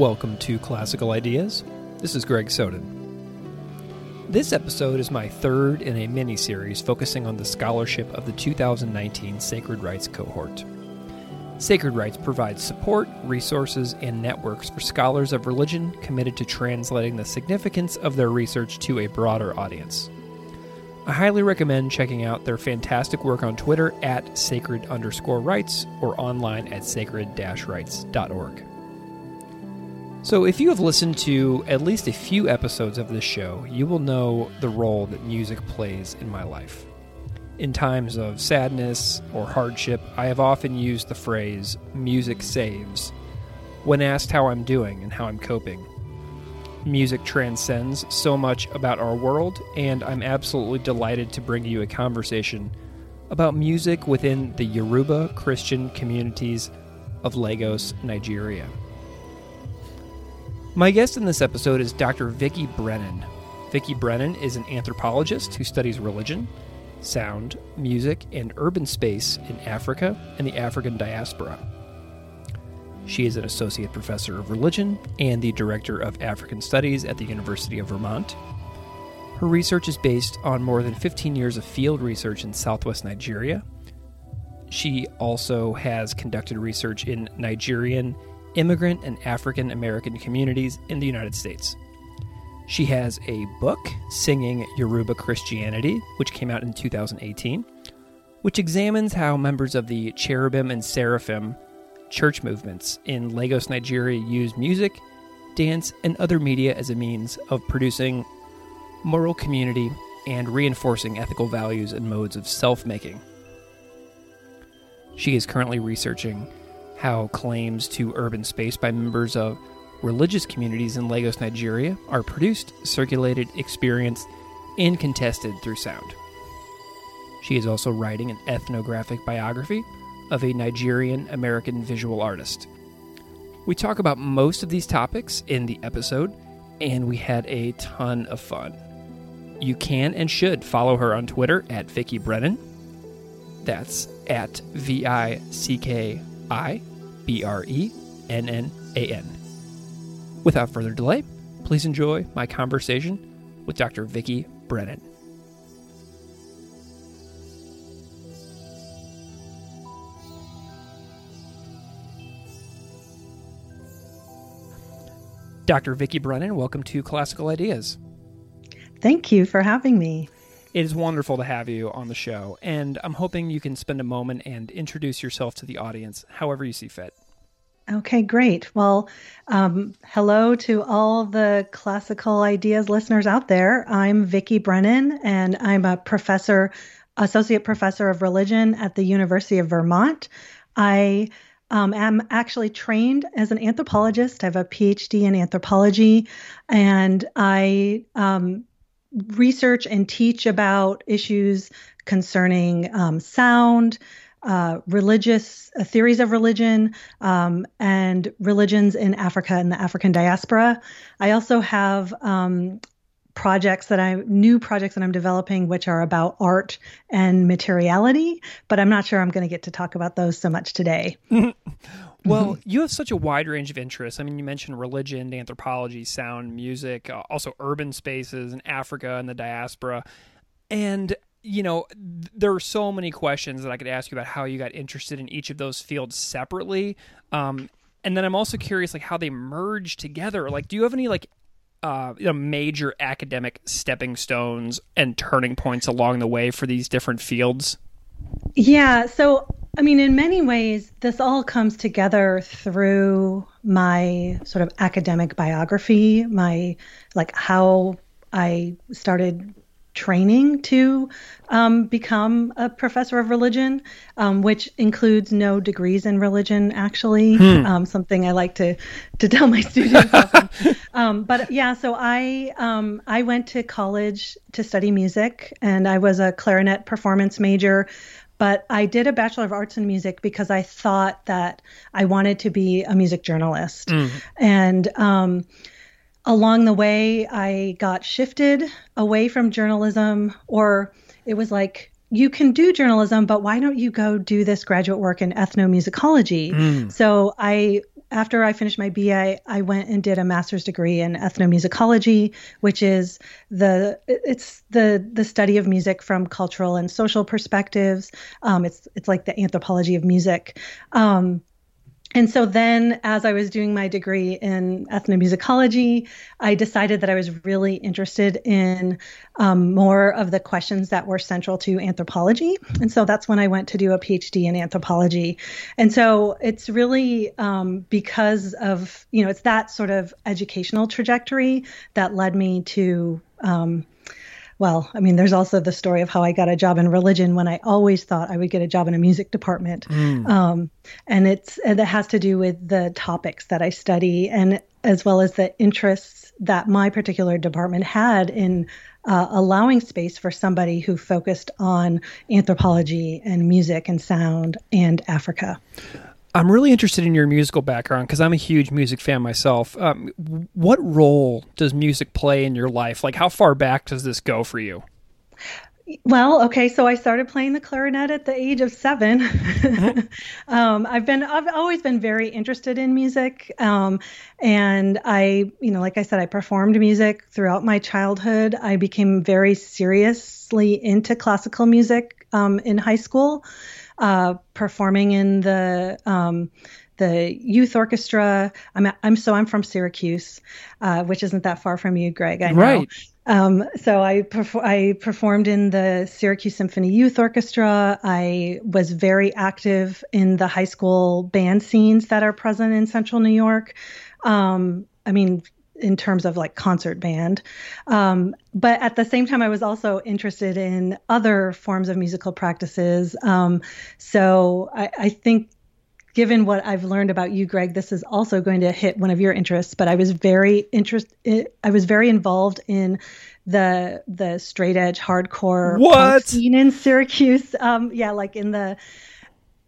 Welcome to Classical Ideas. This is Greg Soden. This episode is my third in a mini series focusing on the scholarship of the 2019 Sacred Writes cohort. Sacred Writes provides support, resources, and networks for scholars of religion committed to translating the significance of their research to a broader audience. I highly recommend checking out their fantastic work on Twitter at sacred underscore writes or online at sacred writes.org. So, if you have listened to at least a few episodes of this show, you will know the role that music plays in my life. In times of sadness or hardship, I have often used the phrase music saves when asked how I'm doing and how I'm coping. Music transcends so much about our world, and I'm absolutely delighted to bring you a conversation about music within the Yoruba Christian communities of Lagos, Nigeria. My guest in this episode is Dr. Vicki Brennan. Vicki Brennan is an anthropologist who studies religion, sound, music, and urban space in Africa and the African diaspora. She is an associate professor of religion and the director of African studies at the University of Vermont. Her research is based on more than 15 years of field research in southwest Nigeria. She also has conducted research in Nigerian immigrant and African American communities in the United States. She has a book, Singing Yoruba Christianity, which came out in 2018, which examines how members of the Cherubim and Seraphim church movements in Lagos, Nigeria use music, dance, and other media as a means of producing moral community and reinforcing ethical values and modes of self making. She is currently researching how claims to urban space by members of religious communities in Lagos, Nigeria are produced, circulated, experienced, and contested through sound. She is also writing an ethnographic biography of a Nigerian American visual artist. We talk about most of these topics in the episode, and we had a ton of fun. You can and should follow her on Twitter at Vicki Brennan. That's at V I C K I B R E N N A N. Without further delay, please enjoy my conversation with Dr. Vicki Brennan. Dr. Vicki Brennan, welcome to Classical Ideas. Thank you for having me. It is wonderful to have you on the show, and I'm hoping you can spend a moment and introduce yourself to the audience however you see fit. Okay, great. Well, um, hello to all the classical ideas listeners out there. I'm Vicki Brennan, and I'm a professor, associate professor of religion at the University of Vermont. I um, am actually trained as an anthropologist. I have a PhD in anthropology, and I um, research and teach about issues concerning um, sound, uh, religious uh, theories of religion um, and religions in Africa and the African diaspora. I also have um, projects that I new projects that I'm developing, which are about art and materiality. But I'm not sure I'm going to get to talk about those so much today. well, mm-hmm. you have such a wide range of interests. I mean, you mentioned religion, anthropology, sound, music, uh, also urban spaces in Africa and the diaspora. And you know, there are so many questions that I could ask you about how you got interested in each of those fields separately. Um, and then I'm also curious, like, how they merge together. Like, do you have any, like, uh, you know, major academic stepping stones and turning points along the way for these different fields? Yeah. So, I mean, in many ways, this all comes together through my sort of academic biography, my, like, how I started training to um, become a professor of religion, um, which includes no degrees in religion, actually. Hmm. Um, something I like to to tell my students. Um, but yeah, so I um, I went to college to study music, and I was a clarinet performance major. But I did a Bachelor of Arts in Music because I thought that I wanted to be a music journalist, mm. and um, along the way, I got shifted away from journalism, or it was like, you can do journalism, but why don't you go do this graduate work in ethnomusicology? Mm. So I after I finished my BA, I went and did a master's degree in ethnomusicology, which is the it's the the study of music from cultural and social perspectives. Um, it's it's like the anthropology of music. Um, and so then, as I was doing my degree in ethnomusicology, I decided that I was really interested in um, more of the questions that were central to anthropology. And so that's when I went to do a PhD in anthropology. And so it's really um, because of, you know, it's that sort of educational trajectory that led me to. Um, well, I mean, there's also the story of how I got a job in religion when I always thought I would get a job in a music department. Mm. Um, and it's it has to do with the topics that I study and as well as the interests that my particular department had in uh, allowing space for somebody who focused on anthropology and music and sound and Africa. I'm really interested in your musical background because I'm a huge music fan myself. Um, what role does music play in your life? Like, how far back does this go for you? Well, okay, so I started playing the clarinet at the age of 7 mm-hmm. um, I've been, I've always been very interested in music, um, and I, you know, like I said, I performed music throughout my childhood. I became very seriously into classical music um, in high school uh, performing in the um, the youth orchestra. I'm I'm so I'm from Syracuse, uh, which isn't that far from you, Greg. I know. Right. Um, so I perf- I performed in the Syracuse Symphony Youth Orchestra. I was very active in the high school band scenes that are present in Central New York. Um, I mean, in terms of like concert band. Um, but at the same time, I was also interested in other forms of musical practices. Um, so I, I, think. Given what I've learned about you, Greg, this is also going to hit one of your interests. But I was very interested. I was very involved in the the straight edge hardcore what scene in Syracuse. Um, yeah, like in the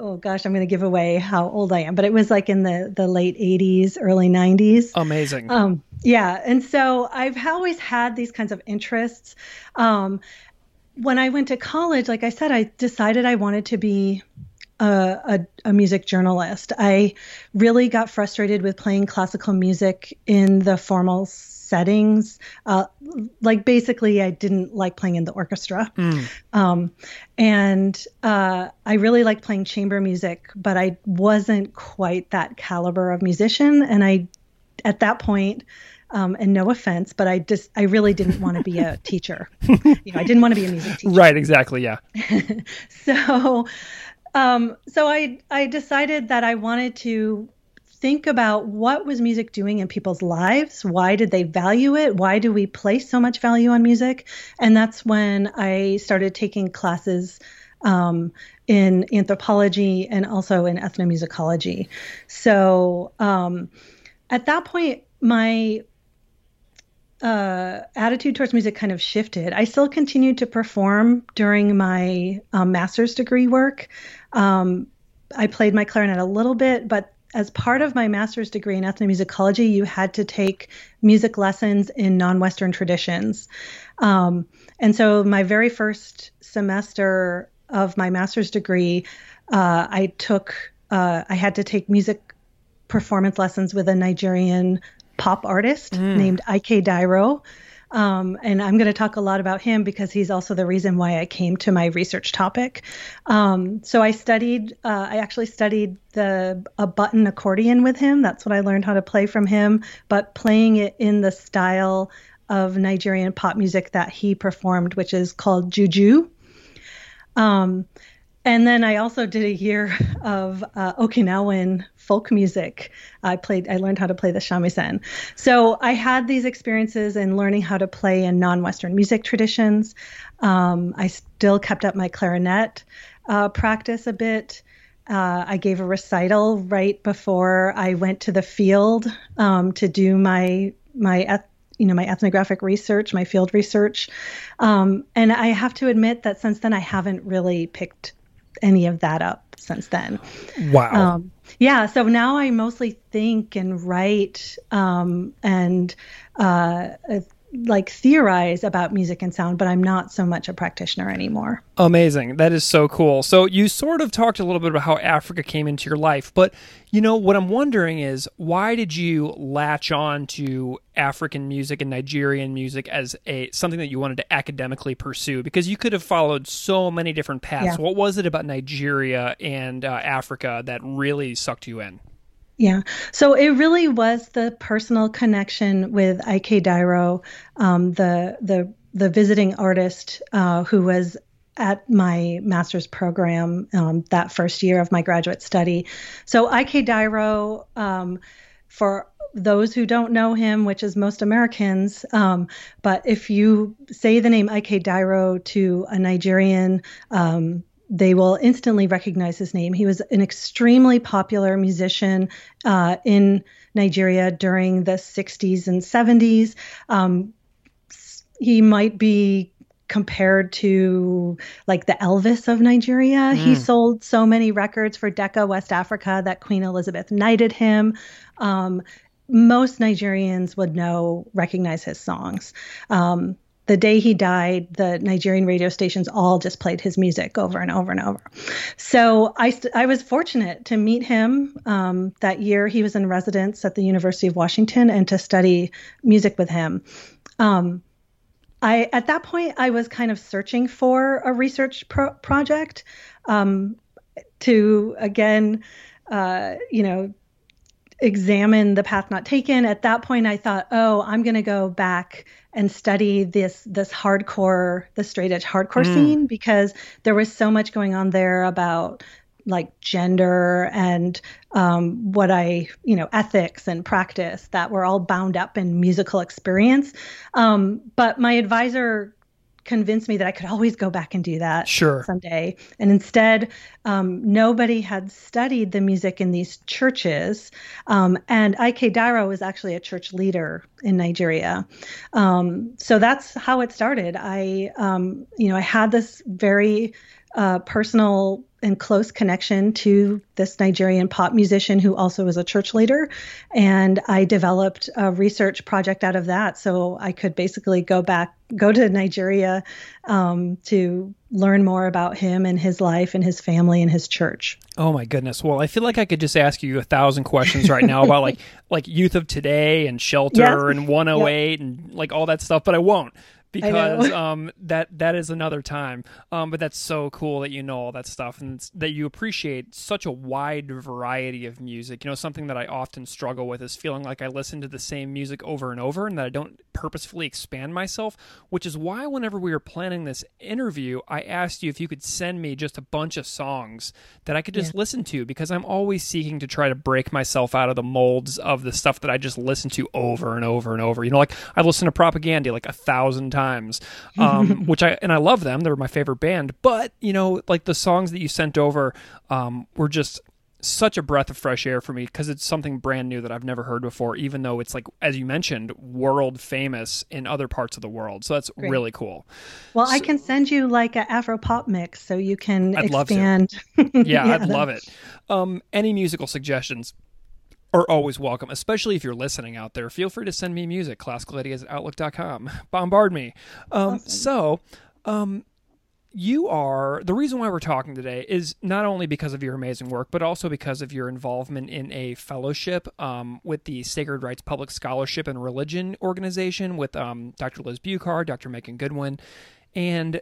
oh gosh, I'm going to give away how old I am, but it was like in the the late 80s, early 90s. Amazing. Um, yeah, and so I've always had these kinds of interests. Um, when I went to college, like I said, I decided I wanted to be a, a, a, music journalist. I really got frustrated with playing classical music in the formal settings. Uh, like basically, I didn't like playing in the orchestra. Mm. Um, and uh, I really liked playing chamber music, but I wasn't quite that caliber of musician. And I, at that point, um, and no offense, but I just I really didn't want to be a teacher. you know, I didn't want to be a music teacher. Right, exactly, yeah. so um, so I I decided that I wanted to think about what was music doing in people's lives why did they value it why do we place so much value on music and that's when i started taking classes um, in anthropology and also in ethnomusicology so um, at that point my uh, attitude towards music kind of shifted. I still continued to perform during my um, master's degree work. Um, I played my clarinet a little bit, but as part of my master's degree in ethnomusicology, you had to take music lessons in non Western traditions. Um, and so, my very first semester of my master's degree, uh, I took, uh, I had to take music performance lessons with a Nigerian pop artist mm. named I.K. Dairo. Um, and I'm going to talk a lot about him because he's also the reason why I came to my research topic. Um, so I studied, uh, I actually studied the a button accordion with him. That's what I learned how to play from him, but playing it in the style of Nigerian pop music that he performed, which is called juju. Um, and then I also did a year of uh, Okinawan folk music. I played, I learned how to play the shamisen. So I had these experiences in learning how to play in non-Western music traditions. Um, I still kept up my clarinet uh, practice a bit. Uh, I gave a recital right before I went to the field um, to do my my you know my ethnographic research, my field research, um, and I have to admit that since then I haven't really picked any of that up since then. Wow. Um, yeah. So now I mostly think and write um, and uh, like theorize about music and sound, but I'm not so much a practitioner anymore. Amazing. That is so cool. So you sort of talked a little bit about how Africa came into your life, but you know what I'm wondering is why did you latch on to African music and Nigerian music as a something that you wanted to academically pursue? Because you could have followed so many different paths. Yeah. What was it about Nigeria and uh, Africa that really sucked you in? Yeah. So it really was the personal connection with I.K. Dairo, um, the the the visiting artist uh, who was at my master's program um, that first year of my graduate study. So I.K. Dairo, um, for those who don't know him, which is most Americans, um, but if you say the name I.K. Dairo to a Nigerian um, they will instantly recognize his name. He was an extremely popular musician uh, in Nigeria during the 60s and 70s. Um, he might be compared to like the Elvis of Nigeria. Mm. He sold so many records for Decca West Africa that Queen Elizabeth knighted him. Um, most Nigerians would know, recognize his songs. Um, the day he died, the Nigerian radio stations all just played his music over and over and over. So I, st- I was fortunate to meet him um, that year. He was in residence at the University of Washington and to study music with him. Um, I at that point I was kind of searching for a research pro- project um, to again, uh, you know, examine the path not taken. At that point, I thought, oh, I'm going to go back and study this this hardcore, the straight edge hardcore mm. scene because there was so much going on there about like gender and um, what I, you know, ethics and practice that were all bound up in musical experience. Um, but my advisor convinced me that I could always go back and do that sure. someday. And instead, um, nobody had studied the music in these churches. Um, and I.K. Dairo was actually a church leader in Nigeria. Um, so that's how it started. I, um, you know, I had this very uh, personal and close connection to this Nigerian pop musician who also was a church leader. And I developed a research project out of that. So I could basically go back, go to Nigeria um, to learn more about him and his life and his family and his church. Oh my goodness. Well, I feel like I could just ask you a thousand questions right now about like like youth of today and shelter and 108 yep. and like all that stuff, but I won't because um, that that is another time. Um, but that's so cool that you know all that stuff and that you appreciate such a wide variety of music. You know, something that I often struggle with is feeling like I listen to the same music over and over and that I don't purposefully expand myself. Which is why whenever we were planning this interview, I asked you if you could send me just a bunch of songs that I could just yeah. listen to because I'm always seeking to try to break myself out of the molds of the stuff that I just listen to over and over and over. You know, like I listen to Propagandhi like a thousand times times, um, which I and I love them. They're my favorite band. But you know, like the songs that you sent over um, were just such a breath of fresh air for me because it's something brand new that I've never heard before, even though it's like, as you mentioned, world famous in other parts of the world. So that's Great. really cool. Well, so, I can send you like an Afro pop mix so you can I'd expand. Love to. yeah, yeah, I'd love it. Um, any musical suggestions? Are always welcome, especially if you're listening out there. Feel free to send me music, classicalideas at outlook.com. Bombard me. Um, awesome. So, um, you are the reason why we're talking today is not only because of your amazing work, but also because of your involvement in a fellowship um, with the Sacred Writes Public Scholarship and Religion organization with um, Dr. Liz Bucar, Dr. Megan Goodwin, and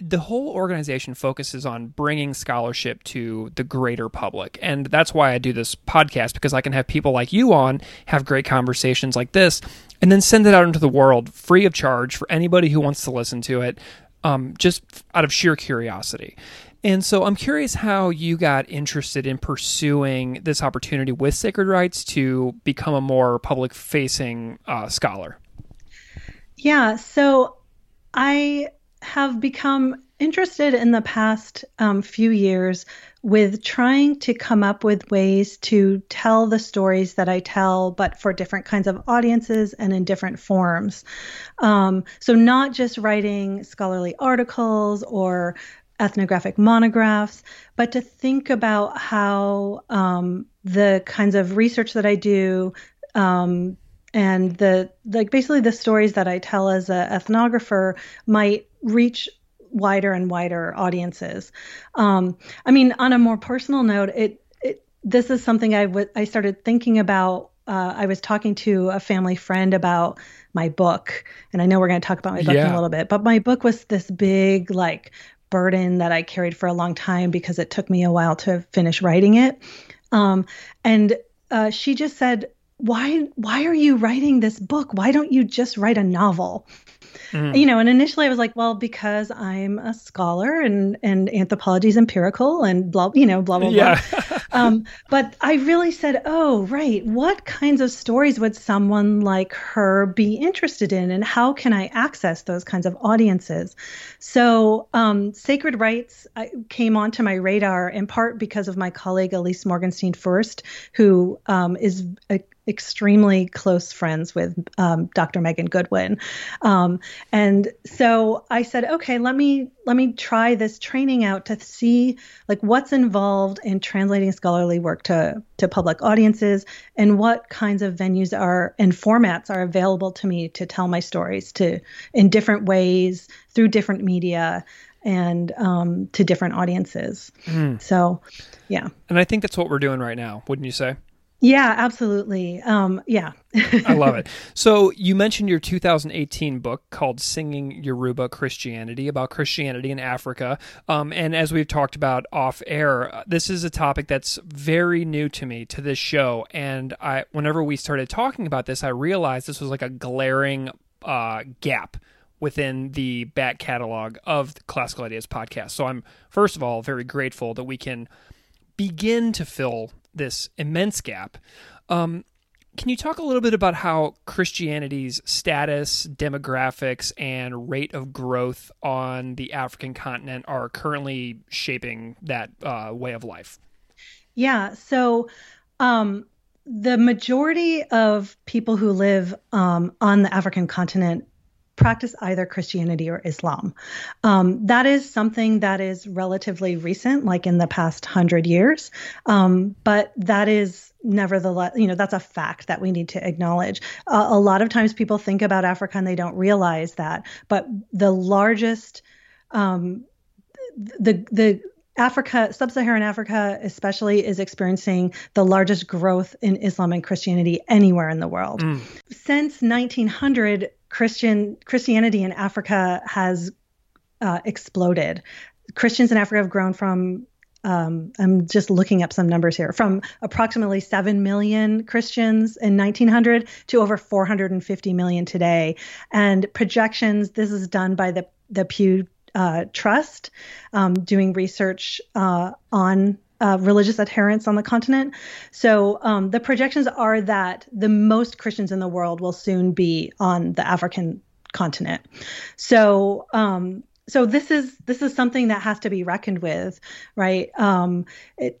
the whole organization focuses on bringing scholarship to the greater public. And that's why I do this podcast because I can have people like you on, have great conversations like this, and then send it out into the world free of charge for anybody who wants to listen to it, um, just out of sheer curiosity. And so I'm curious how you got interested in pursuing this opportunity with Sacred Writes to become a more public facing uh, scholar. Yeah. So I have become interested in the past um, few years with trying to come up with ways to tell the stories that I tell, but for different kinds of audiences and in different forms. Um, so, not just writing scholarly articles or ethnographic monographs, but to think about how um, the kinds of research that I do, um, and the like basically the stories that I tell as an ethnographer might reach wider and wider audiences. Um, I mean, on a more personal note, it, it this is something I, w- I started thinking about. Uh, I was talking to a family friend about my book, and I know we're going to talk about my book yeah. in a little bit, but my book was this big like burden that I carried for a long time because it took me a while to finish writing it. Um, and uh, she just said, "Why? Why are you writing this book? Why don't you just write a novel?" Mm. You know, and initially I was like, well, because I'm a scholar and and anthropology is empirical and blah, you know, blah blah yeah. blah. um, but I really said, oh, right, what kinds of stories would someone like her be interested in, and how can I access those kinds of audiences? So, um, sacred uh, came onto my radar in part because of my colleague Ilyse Morgenstein Fuerst, who um, is a extremely close friends with um, Dr. Megan Goodwin, um, and so I said, okay, let me let me try this training out to see like what's involved in translating scholarly work to to public audiences and what kinds of venues are and formats are available to me to tell my stories to in different ways through different media and um, to different audiences. Mm. So, yeah. And I think that's what we're doing right now, wouldn't you say? Yeah, absolutely. Um, yeah. I love it. So you mentioned your 2018 book called Singing Yoruba Christianity about Christianity in Africa. Um, and as we've talked about off air, uh, this is a topic that's very new to me to this show. And I, whenever we started talking about this, I realized this was like a glaring uh, gap within the back catalog of the Classical Ideas podcast. So I'm, first of all, very grateful that we can begin to fill this immense gap. Um, can you talk a little bit about how Christianity's status, demographics, and rate of growth on the African continent are currently shaping that uh, way of life? Yeah. So, um, the majority of people who live um, on the African continent practice either Christianity or Islam. Um, that is something that is relatively recent, like in the past hundred years. Um, but that is nevertheless, you know, that's a fact that we need to acknowledge. Uh, a lot of times people think about Africa and they don't realize that. But the largest, um, the the Africa, sub Saharan Africa especially, is experiencing the largest growth in Islam and Christianity anywhere in the world. Mm. Since 1900, Christian Christianity in Africa has uh, exploded. Christians in Africa have grown from um, I'm just looking up some numbers here from approximately 7 million Christians in 1900 to over 450 million today. And projections, this is done by the, the Pew uh, Trust, um, doing research uh, on uh, religious adherence on the continent. So um, the projections are that the most Christians in the world will soon be on the African continent. So um, so this is this is something that has to be reckoned with, right? Um, it,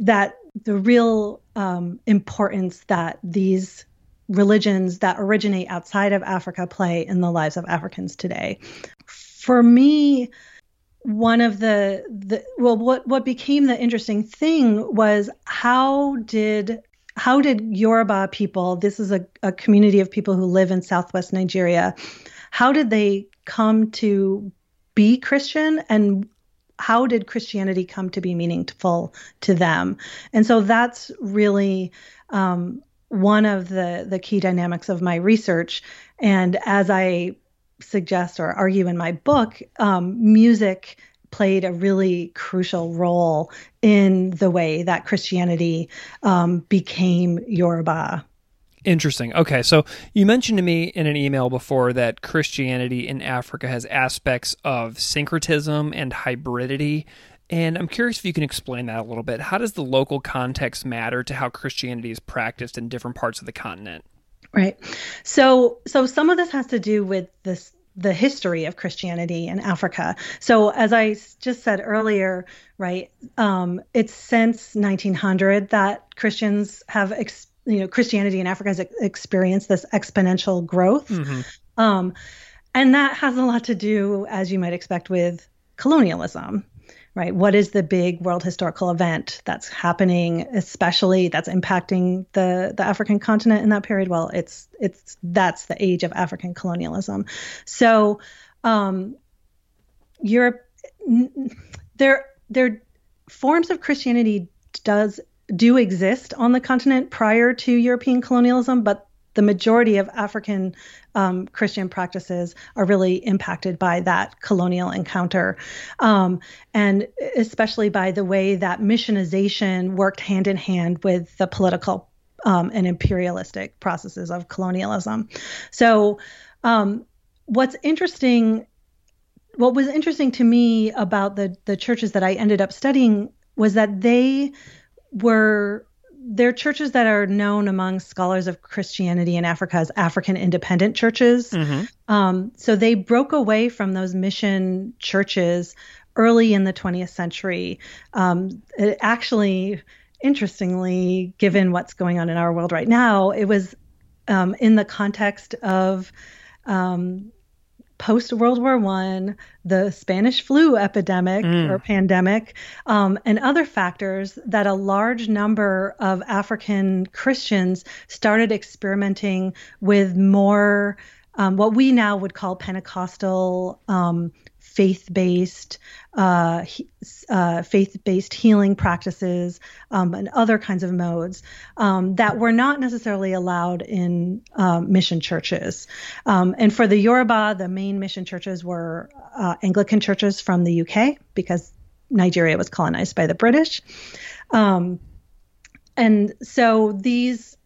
that the real um, importance that these religions that originate outside of Africa play in the lives of Africans today. For me, one of the the well what what became the interesting thing was how did how did Yoruba people this is a, a community of people who live in southwest Nigeria how did they come to be Christian and how did Christianity come to be meaningful to them? And so that's really um, one of the the key dynamics of my research. And as I suggest or argue in my book, um, music played a really crucial role in the way that Christianity um, became Yoruba. Interesting. Okay, so you mentioned to me in an email before that Christianity in Africa has aspects of syncretism and hybridity. And I'm curious if you can explain that a little bit. How does the local context matter to how Christianity is practiced in different parts of the continent? Right. So so some of this has to do with this the history of Christianity in Africa. So as I just said earlier, right, um, it's since 1900 that Christians have, ex- you know, Christianity in Africa has experienced this exponential growth. Mm-hmm. Um, and that has a lot to do, as you might expect, with colonialism, right? What is the big world historical event that's happening, especially that's impacting the the African continent in that period? Well, it's it's that's the age of African colonialism. So, um, Europe, there there forms of Christianity does do exist on the continent prior to European colonialism, but the majority of African um, Christian practices are really impacted by that colonial encounter, um, and especially by the way that missionization worked hand in hand with the political um, and imperialistic processes of colonialism. So, um, what's interesting, what was interesting to me about the the churches that I ended up studying was that they were they're churches that are known among scholars of Christianity in Africa as African independent churches. Mm-hmm. Um, so they broke away from those mission churches early in the 20th century. Um, actually, interestingly, given what's going on in our world right now, it was um, in the context of um, post World War One, the Spanish flu epidemic mm. or pandemic, um, and other factors that a large number of African Christians started experimenting with more um, what we now would call Pentecostal um, faith-based uh, uh, faith-based healing practices um, and other kinds of modes um, that were not necessarily allowed in um, mission churches. Um, and for the Yoruba, the main mission churches were uh, Anglican churches from the UK because Nigeria was colonized by the British. Um, and so these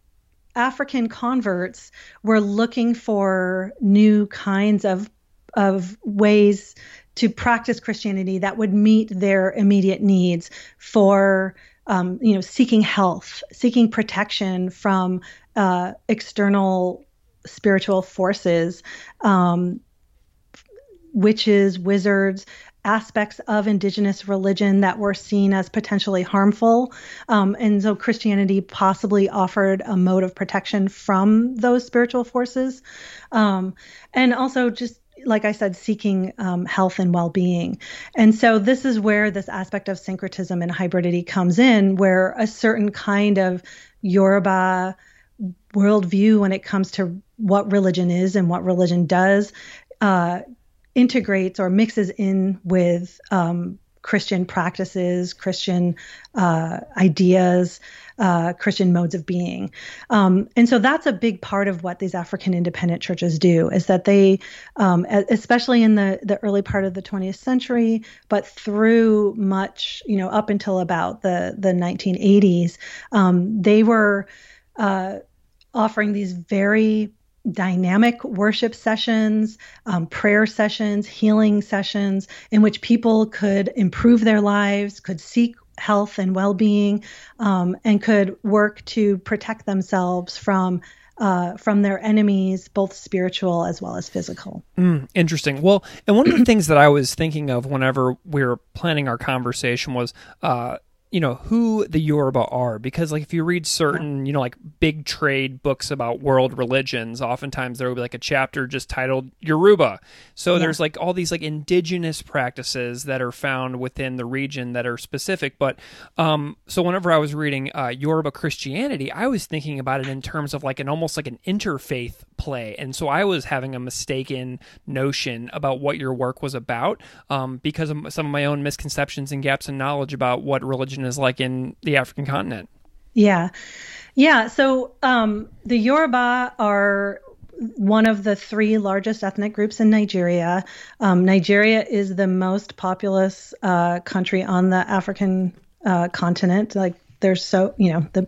African converts were looking for new kinds of of ways to practice Christianity that would meet their immediate needs for, um, you know, seeking health, seeking protection from uh, external spiritual forces, um, witches, wizards, aspects of indigenous religion that were seen as potentially harmful. Um, and so Christianity possibly offered a mode of protection from those spiritual forces. Um, and also just like I said, seeking um, health and well being. And so, this is where this aspect of syncretism and hybridity comes in, where a certain kind of Yoruba worldview, when it comes to what religion is and what religion does, uh, integrates or mixes in with um, Christian practices, Christian uh, ideas, uh, Christian modes of being. Um, and so that's a big part of what these African independent churches do is that they, um, especially in the, the early part of the 20th century, but through much, you know, up until about the, the 1980s, um, they were uh, offering these very dynamic worship sessions, um, prayer sessions, healing sessions in which people could improve their lives, could seek health and well being, um, and could work to protect themselves from. Uh, from their enemies, both spiritual as well as physical. Mm, interesting. Well, and one of the things that I was thinking of whenever we were planning our conversation was uh, you know who the Yoruba are. Because like if you read certain you know like big trade books about world religions oftentimes there will be like a chapter just titled Yoruba. So yeah. there's like all these like indigenous practices that are found within the region that are specific. But um so whenever I was reading uh, Yoruba Christianity I was thinking about it in terms of like an almost like an interfaith play. And so I was having a mistaken notion about what your work was about um because of some of my own misconceptions and gaps in knowledge about what religion is like in the African continent. Yeah. Yeah. So um, the Yoruba are one of the three largest ethnic groups in Nigeria. Um, Nigeria is the most populous uh, country on the African uh, continent. Like there's so you know the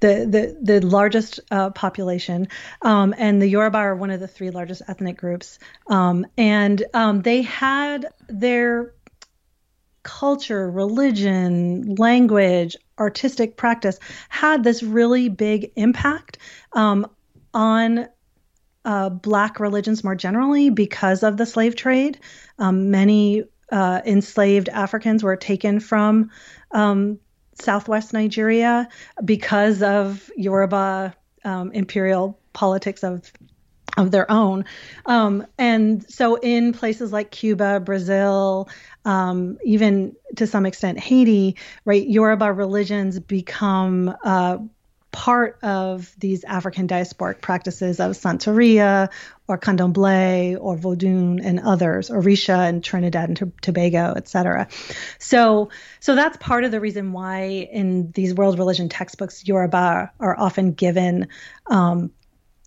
the the, the largest uh, population, um, and the Yoruba are one of the three largest ethnic groups. Um, and um, they had their culture, religion, language, artistic practice had this really big impact um, on uh, Black religions more generally because of the slave trade. Um, many uh, enslaved Africans were taken from um, southwest Nigeria because of Yoruba um, imperial politics of of their own. Um, and so, in places like Cuba, Brazil, um, even to some extent Haiti, right, Yoruba religions become uh, part of these African diasporic practices of Santeria or Candomblé or Vodun and others, Orisha and Trinidad and Tobago, et cetera. So, so that's part of the reason why in these world religion textbooks, Yoruba are often given um,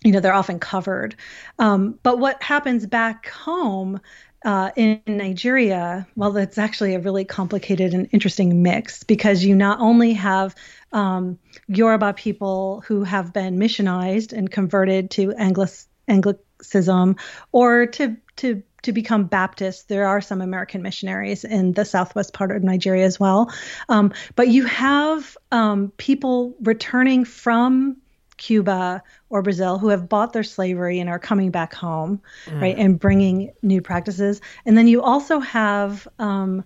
you know they're often covered um, but what happens back home uh, in Nigeria, well, that's actually a really complicated and interesting mix because you not only have um, Yoruba people who have been missionized and converted to Anglis- Anglicism or to to to become Baptist. There are some American missionaries in the southwest part of Nigeria as well. Um, but you have um, people returning from Cuba or Brazil who have bought their slavery and are coming back home, mm. right, and bringing new practices. And then you also have um,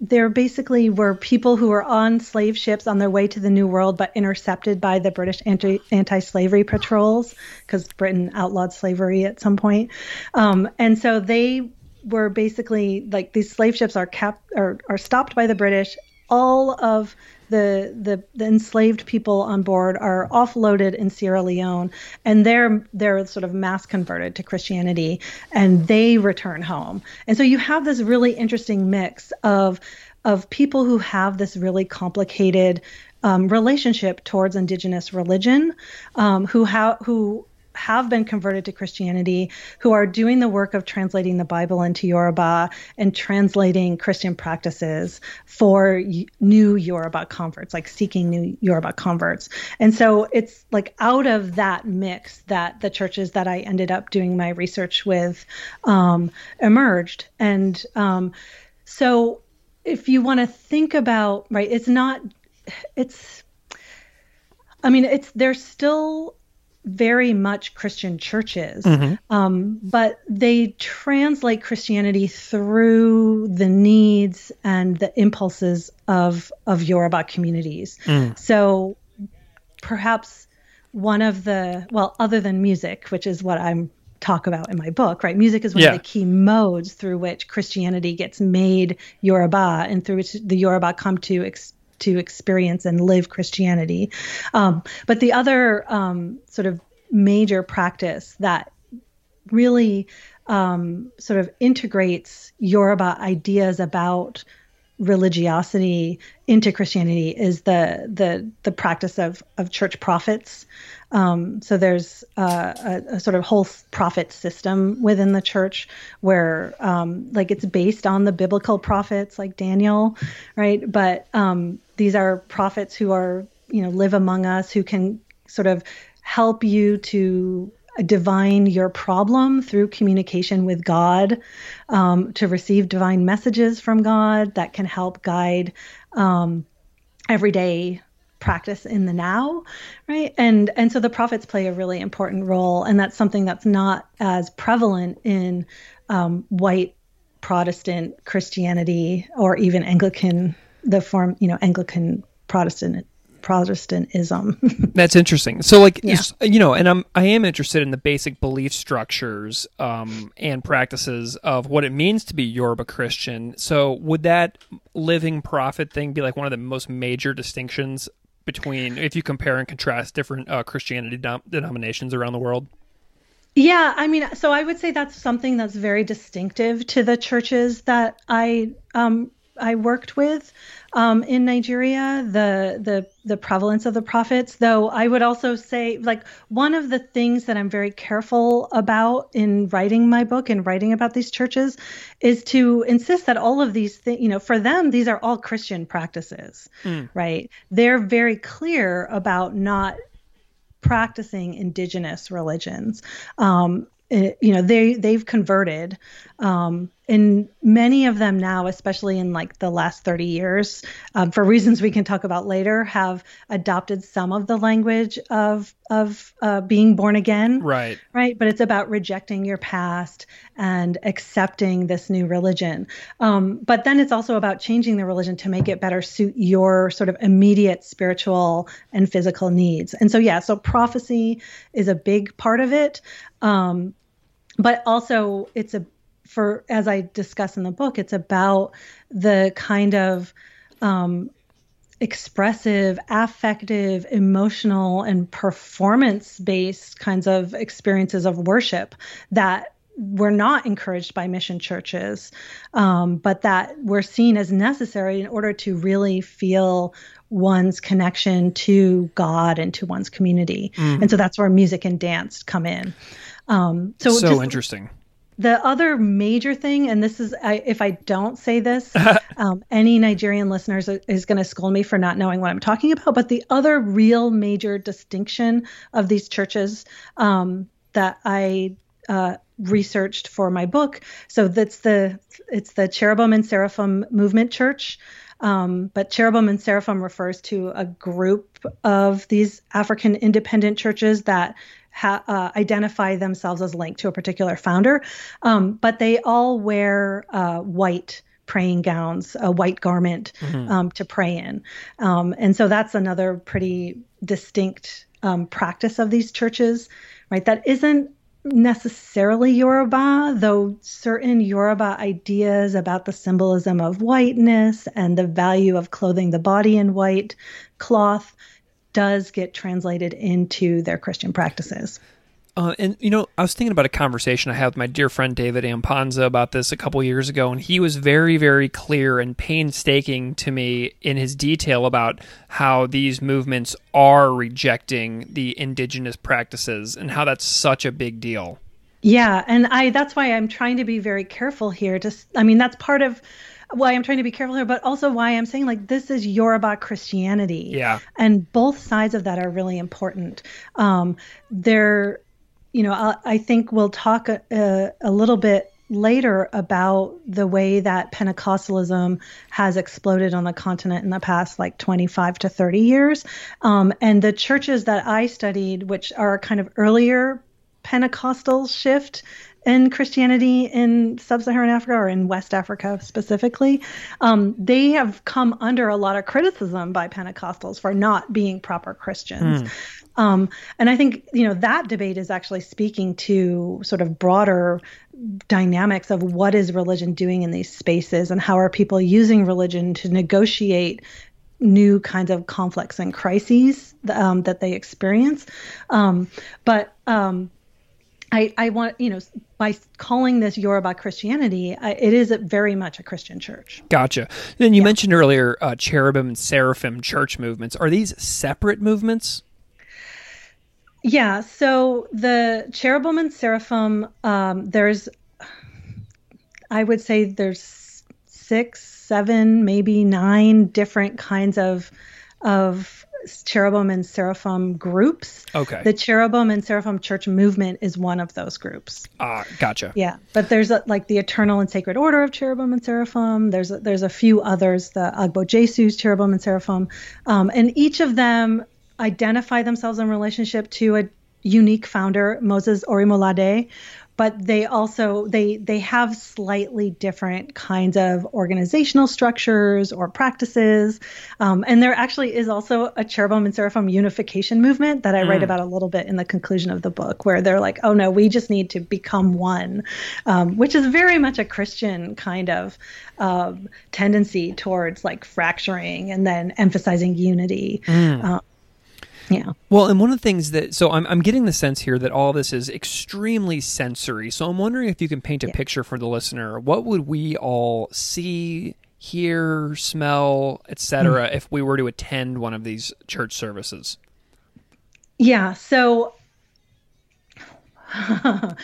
there basically were people who were on slave ships on their way to the New World, but intercepted by the British anti slavery patrols because Britain outlawed slavery at some point. Um, and so they were basically like these slave ships are kept or are stopped by the British. All of the, the the enslaved people on board are offloaded in Sierra Leone, and they're they're sort of mass converted to Christianity, and they return home. And so you have this really interesting mix of of people who have this really complicated um, relationship towards indigenous religion, um, who have who have been converted to Christianity, who are doing the work of translating the Bible into Yoruba and translating Christian practices for new Yoruba converts, like seeking new Yoruba converts. And so it's like out of that mix that the churches that I ended up doing my research with um, emerged. And um, so if you want to think about, right, it's not, it's, I mean, it's, there's still very much Christian churches, mm-hmm. um, but they translate Christianity through the needs and the impulses of of Yoruba communities. Mm. So perhaps one of the well, other than music, which is what I'm talk about in my book, right? Music is one yeah. of the key modes through which Christianity gets made Yoruba and through which the Yoruba come to ex- to experience and live Christianity. Um, but the other um, sort of major practice that really um, sort of integrates Yoruba ideas about religiosity into Christianity is the the the practice of of church prophets. Um, so there's uh, a, a, sort of whole prophet system within the church where um, like it's based on the biblical prophets like Daniel, right? But um, these are prophets who are you know live among us who can sort of help you to divine your problem through communication with God, um, to receive divine messages from God that can help guide um, everyday practice in the now right and and so the prophets play a really important role and that's something that's not as prevalent in um, white protestant christianity or even anglican the form you know anglican protestant Protestantism. That's interesting. So, like, yeah. you know, and I'm I am interested in the basic belief structures um, and practices of what it means to be Yoruba Christian. So, would that living prophet thing be like one of the most major distinctions between if you compare and contrast different uh, Christianity denominations around the world? Yeah, I mean, so I would say that's something that's very distinctive to the churches that I um, I worked with um, in Nigeria, the the the prevalence of the prophets. Though I would also say, like one of the things that I'm very careful about in writing my book and writing about these churches is to insist that all of these things, you know, for them, these are all Christian practices, mm. right? They're very clear about not practicing indigenous religions. Um, it, you know, they they've converted. Um, in many of them now, especially in like the last 30 years, um, for reasons we can talk about later, have adopted some of the language of of uh, being born again. Right. Right. But it's about rejecting your past and accepting this new religion. Um, but then it's also about changing the religion to make it better suit your sort of immediate spiritual and physical needs. And so, yeah, so prophecy is a big part of it. Um, but also, it's a for as I discuss in the book, it's about the kind of um, expressive, affective, emotional, and performance based kinds of experiences of worship that were not encouraged by mission churches, um, but that were seen as necessary in order to really feel one's connection to God and to one's community. Mm. And so that's where music and dance come in. Um, so so just, interesting the other major thing, and this is, I, if I don't say this, um, any Nigerian listeners is going to scold me for not knowing what I'm talking about. But the other real major distinction of these churches um, that I uh, researched for my book, so that's the it's the Cherubim and Seraphim Movement Church. Um, but Cherubim and Seraphim refers to a group of these African independent churches that ha- uh, identify themselves as linked to a particular founder, um, but they all wear uh, white praying gowns, a white garment mm-hmm. um, to pray in. Um, and so that's another pretty distinct um, practice of these churches, right? That isn't necessarily Yoruba, though certain Yoruba ideas about the symbolism of whiteness and the value of clothing the body in white cloth does get translated into their Christian practices. Uh, and you know, I was thinking about a conversation I had with my dear friend David Ampanza about this a couple years ago, and he was very, very clear and painstaking to me in his detail about how these movements are rejecting the indigenous practices and how that's such a big deal. Yeah, and I that's why I'm trying to be very careful here. Just, I mean, that's part of why I'm trying to be careful here, but also why I'm saying like this is Yoruba Christianity. Yeah. And both sides of that are really important. Um, there, you know, I, I, think we'll talk a, a little bit later about the way that Pentecostalism has exploded on the continent in the past like 25 to 30 years. Um, and the churches that I studied, which are kind of earlier Pentecostal shift in Christianity in sub-Saharan Africa or in West Africa specifically, um, they have come under a lot of criticism by Pentecostals for not being proper Christians. Mm. Um, and I think you know that debate is actually speaking to sort of broader dynamics of what is religion doing in these spaces and how are people using religion to negotiate new kinds of conflicts and crises um, that they experience. Um, but um, I, I want, you know, by calling this Yoruba Christianity, I, it is a, very much a Christian church. Gotcha. Then you yeah. mentioned earlier uh, cherubim and seraphim church movements. Are these separate movements? Yeah. So the cherubim and seraphim, um, there's, I would say there's six, seven, maybe nine different kinds of of cherubim and seraphim groups. Okay. The cherubim and seraphim church movement is one of those groups. Ah, uh, gotcha. Yeah, but there's a, like the eternal and sacred order of cherubim and seraphim. There's a, there's a few others, the Agbo Jesu's cherubim and seraphim, um, and each of them identify themselves in relationship to a unique founder, Moses Orimolade, but they also they they have slightly different kinds of organizational structures or practices um, and there actually is also a cherubim and seraphim unification movement that i mm. write about a little bit in the conclusion of the book where they're like oh no we just need to become one um, which is very much a christian kind of um, tendency towards like fracturing and then emphasizing unity mm. uh, yeah. Well, and one of the things that so I'm I'm getting the sense here that all this is extremely sensory. So I'm wondering if you can paint a yeah. picture for the listener. What would we all see, hear, smell, etc. Mm. if we were to attend one of these church services? Yeah. So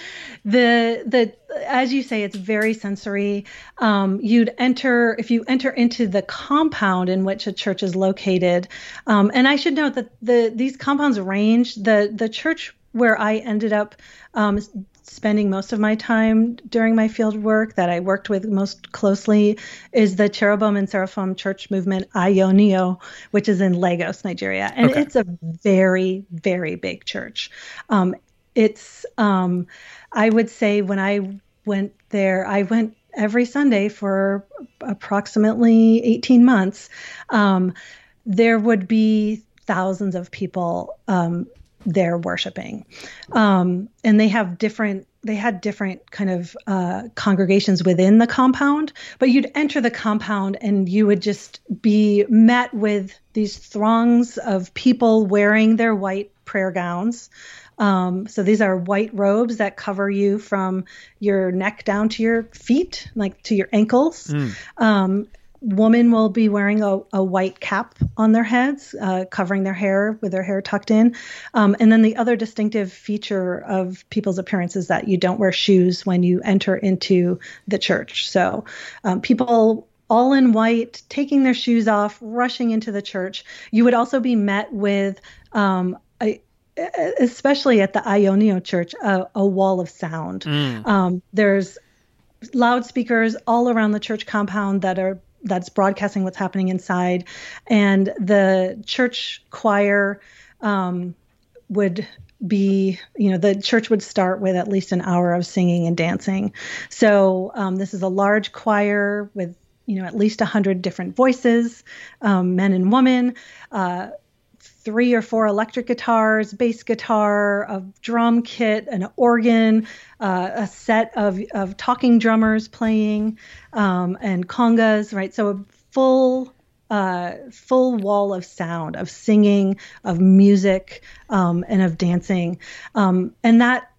the the as you say, it's very sensory. Um, you'd enter if you enter into the compound in which a church is located, um, and I should note that the these compounds range. the The church where I ended up um, spending most of my time during my field work that I worked with most closely is the Cherubim and Seraphim Church Movement Ayo Ni O, which is in Lagos, Nigeria. And okay. it's a very, very big church. Um, it's, um, I would say when I went there, I went every Sunday for approximately 18 months. Um, there would be thousands of people um, there worshiping. Um, and they have different they had different kind of uh, congregations within the compound, but you'd enter the compound and you would just be met with these throngs of people wearing their white prayer gowns. Um, so these are white robes that cover you from your neck down to your feet, like to your ankles. Mm. Um, woman will be wearing a, a white cap on their heads, uh, covering their hair with their hair tucked in. Um, and then the other distinctive feature of people's appearance is that you don't wear shoes when you enter into the church. So um, people all in white, taking their shoes off, rushing into the church. You would also be met with um, especially at the Ayo Ni O Church, a, a wall of sound. Mm. Um, there's loudspeakers all around the church compound that are that's broadcasting what's happening inside, and the church choir um, would be you know the church would start with at least an hour of singing and dancing so um, this is a large choir with you know at least 100 different voices um, men and women uh, three or four electric guitars, bass guitar, a drum kit, an organ, uh, a set of, of talking drummers playing, um, and congas, right? So a full uh, full wall of sound, of singing, of music, um, and of dancing. Um, and that,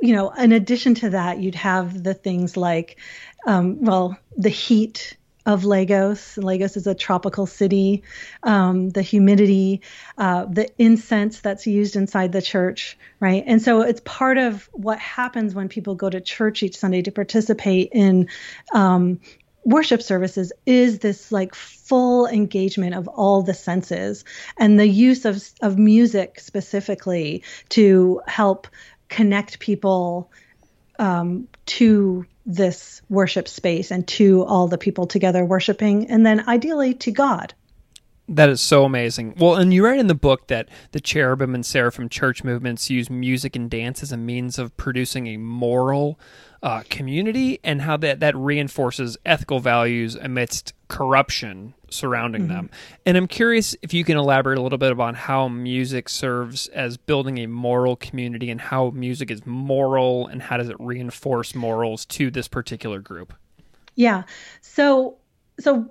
you know, in addition to that, you'd have the things like, um, well, the heat of Lagos. Lagos is a tropical city. Um, the humidity, uh, the incense that's used inside the church, right? And so it's part of what happens when people go to church each Sunday to participate in um, worship services is this like full engagement of all the senses and the use of, of music specifically to help connect people um, to this worship space and to all the people together worshiping, and then ideally to God. That is so amazing. Well, and you write in the book that the cherubim and seraphim church movements use music and dance as a means of producing a moral uh, community, and how that that reinforces ethical values amidst corruption surrounding mm-hmm. them. And I'm curious if you can elaborate a little bit about how music serves as building a moral community and how music is moral and how does it reinforce morals to this particular group. Yeah. So so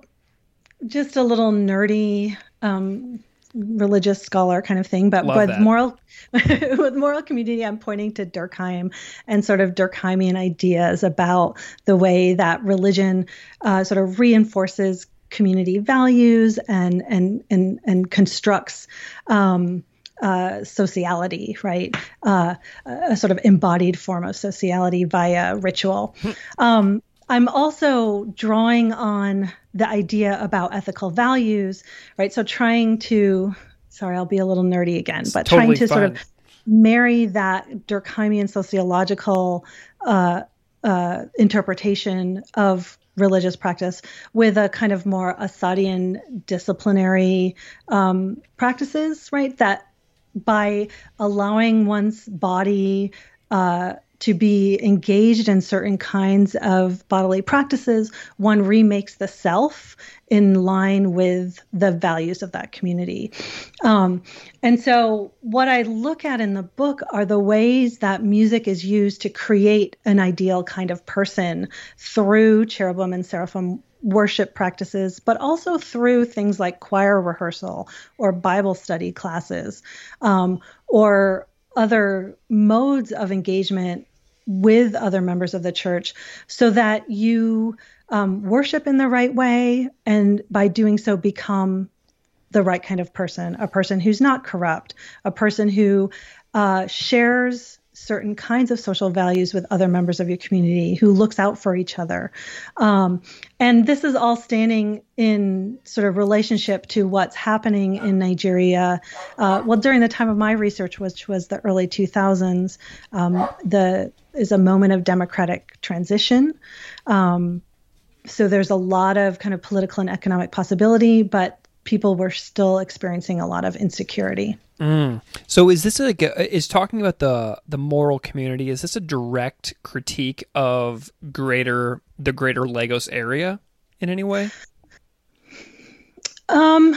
just a little nerdy um, religious scholar kind of thing, but Love with that. moral with moral community, I'm pointing to Durkheim and sort of Durkheimian ideas about the way that religion uh, sort of reinforces community values and and and and constructs um, uh, sociality, right? Uh, a sort of embodied form of sociality via ritual. Um, I'm also drawing on the idea about ethical values, right? So trying to, sorry, I'll be a little nerdy again, but totally trying to sort of marry that Durkheimian sociological uh, uh, interpretation of religious practice with a kind of more Asadian disciplinary um, practices, right? That by allowing one's body uh, to be engaged in certain kinds of bodily practices, one remakes the self in line with the values of that community. Um, and so, what I look at in the book are the ways that music is used to create an ideal kind of person through cherubim and seraphim worship practices, but also through things like choir rehearsal or Bible study classes um, or other modes of engagement with other members of the church so that you um, worship in the right way and by doing so become the right kind of person a person who's not corrupt a person who uh, shares certain kinds of social values with other members of your community, who looks out for each other. Um, and this is all standing in sort of relationship to what's happening in Nigeria. Uh, well, during the time of my research, which was the early 2000s, um, the is a moment of democratic transition. Um, so there's a lot of kind of political and economic possibility, but people were still experiencing a lot of insecurity. Mm. So is this a is talking about the the moral community? Is this a direct critique of greater the greater Lagos area in any way? Um,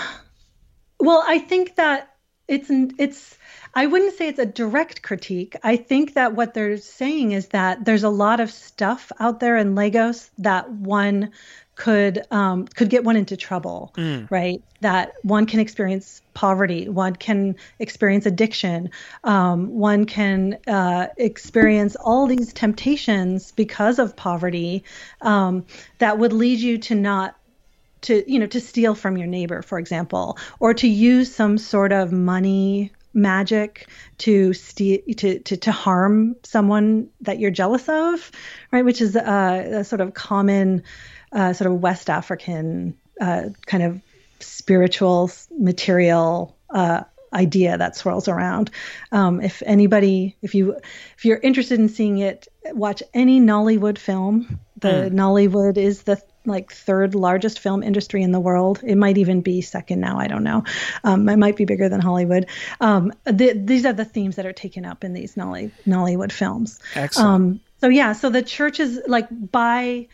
well, I think that it's it's I wouldn't say it's a direct critique. I think that what they're saying is that there's a lot of stuff out there in Lagos that one could um, could get one into trouble, mm. right? That one can experience poverty, one can experience addiction, um, one can uh, experience all these temptations because of poverty um, that would lead you to not to you know to steal from your neighbor, for example, or to use some sort of money magic to steal to, to to harm someone that you're jealous of, right? Which is a, a sort of common uh, sort of West African uh, kind of spiritual material uh, idea that swirls around. Um, if anybody, if you if you're interested in seeing it, watch any Nollywood film. The mm. Nollywood is the like third largest film industry in the world. It might even be second now. I don't know. Um, it might be bigger than Hollywood. Um, the, these are the themes that are taken up in these Nolly, Nollywood films. Excellent. Um, so yeah, so the church is like by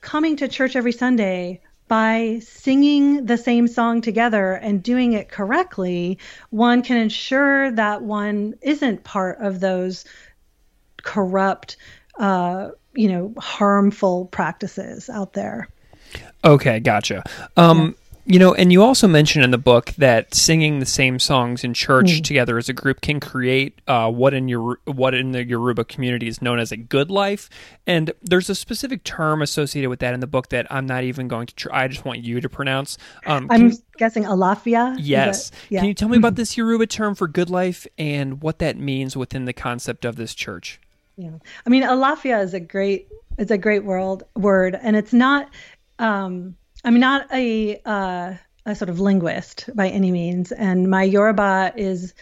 coming to church every Sunday by singing the same song together and doing it correctly, one can ensure that one isn't part of those corrupt, uh, you know, harmful practices out there. Okay, gotcha. Um, you know, and you also mentioned in the book that singing the same songs in church mm. together as a group can create uh, what in your what in the Yoruba community is known as a good life. And there's a specific term associated with that in the book that I'm not even going to. Tr- I just want you to pronounce. Um, I'm guessing alafia. Yes. yeah. Can you tell me about this Yoruba term for good life and what that means within the concept of this church? Yeah, I mean, alafia is a great it's a great world word, and it's not. Um, I'm not a uh, a sort of linguist by any means, and my Yoruba is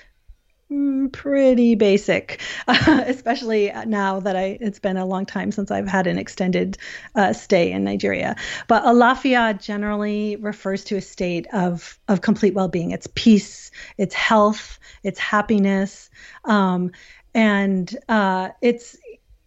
mm, pretty basic, uh, especially now that I it's been a long time since I've had an extended uh, stay in Nigeria. But alafia generally refers to a state of of complete well-being. It's peace, it's health, it's happiness, um, and uh, it's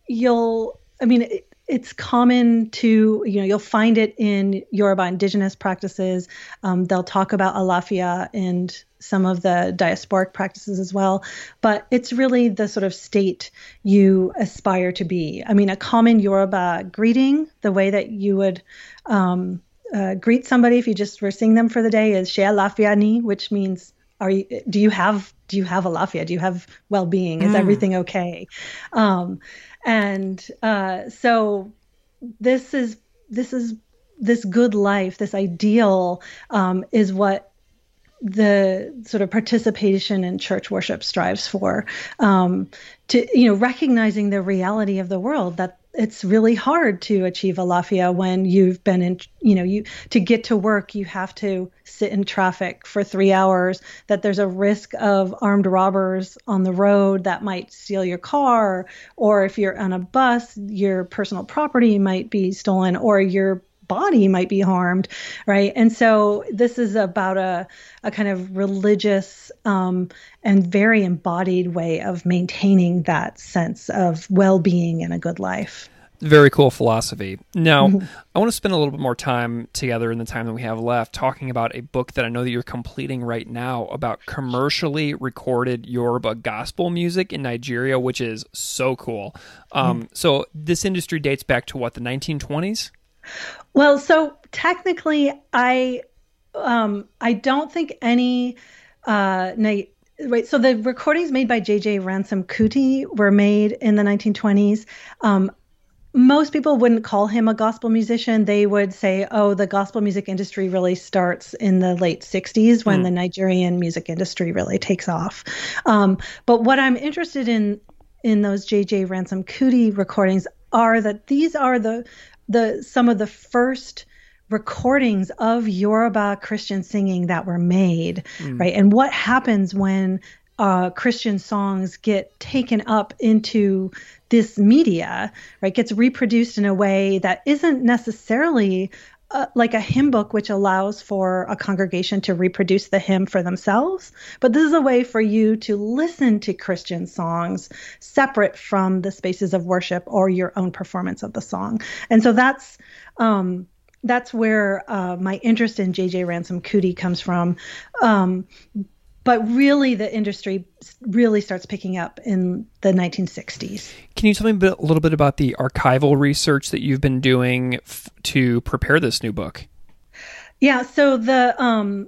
you'll. I mean. It, it's common to you know you'll find it in Yoruba indigenous practices. Um, they'll talk about alafia and some of the diasporic practices as well, but it's really the sort of state you aspire to be. I mean, a common Yoruba greeting, the way that you would um, uh, greet somebody if you just were seeing them for the day, is "She alafia ni," which means are you do you have do you have alafia? Do you have well-being? Is mm. everything okay? Um, and uh, so this is this is this good life, this ideal, um, is what the sort of participation in church worship strives for. Um, to you know, recognizing the reality of the world that it's really hard to achieve alafia when you've been in you know you to get to work you have to sit in traffic for three hours that there's a risk of armed robbers on the road that might steal your car or if you're on a bus your personal property might be stolen or your body might be harmed, right? And so this is about a, a kind of religious um, and very embodied way of maintaining that sense of well being and a good life. Very cool philosophy. Now, mm-hmm. I want to spend a little bit more time together in the time that we have left talking about a book that I know that you're completing right now about commercially recorded Yoruba gospel music in Nigeria, which is so cool. Um, mm-hmm. So, this industry dates back to what, the 1920s? Well, so technically, I um, I don't think any uh, night. Right, so the recordings made by J.J. Ransom Kuti were made in the 1920s. Um, most people wouldn't call him a gospel musician. They would say, oh, the gospel music industry really starts in the late 60s when mm. the Nigerian music industry really takes off. Um, but what I'm interested in in those J.J. Ransom Kuti recordings are that these are the the some of the first recordings of Yoruba Christian singing that were made, mm. right? And what happens when uh, Christian songs get taken up into this media, right? Gets reproduced in a way that isn't necessarily uh, like a hymn book which allows for a congregation to reproduce the hymn for themselves. But this is a way for you to listen to christian songs separate from the spaces of worship or your own performance of the song. And so that's um, that's where uh, my interest in jj ransom Kuti comes from. Um, but really the industry really starts picking up in the 1960s. Can you tell me a, bit, a little bit about the archival research that you've been doing f- to prepare this new book? Yeah, so the um,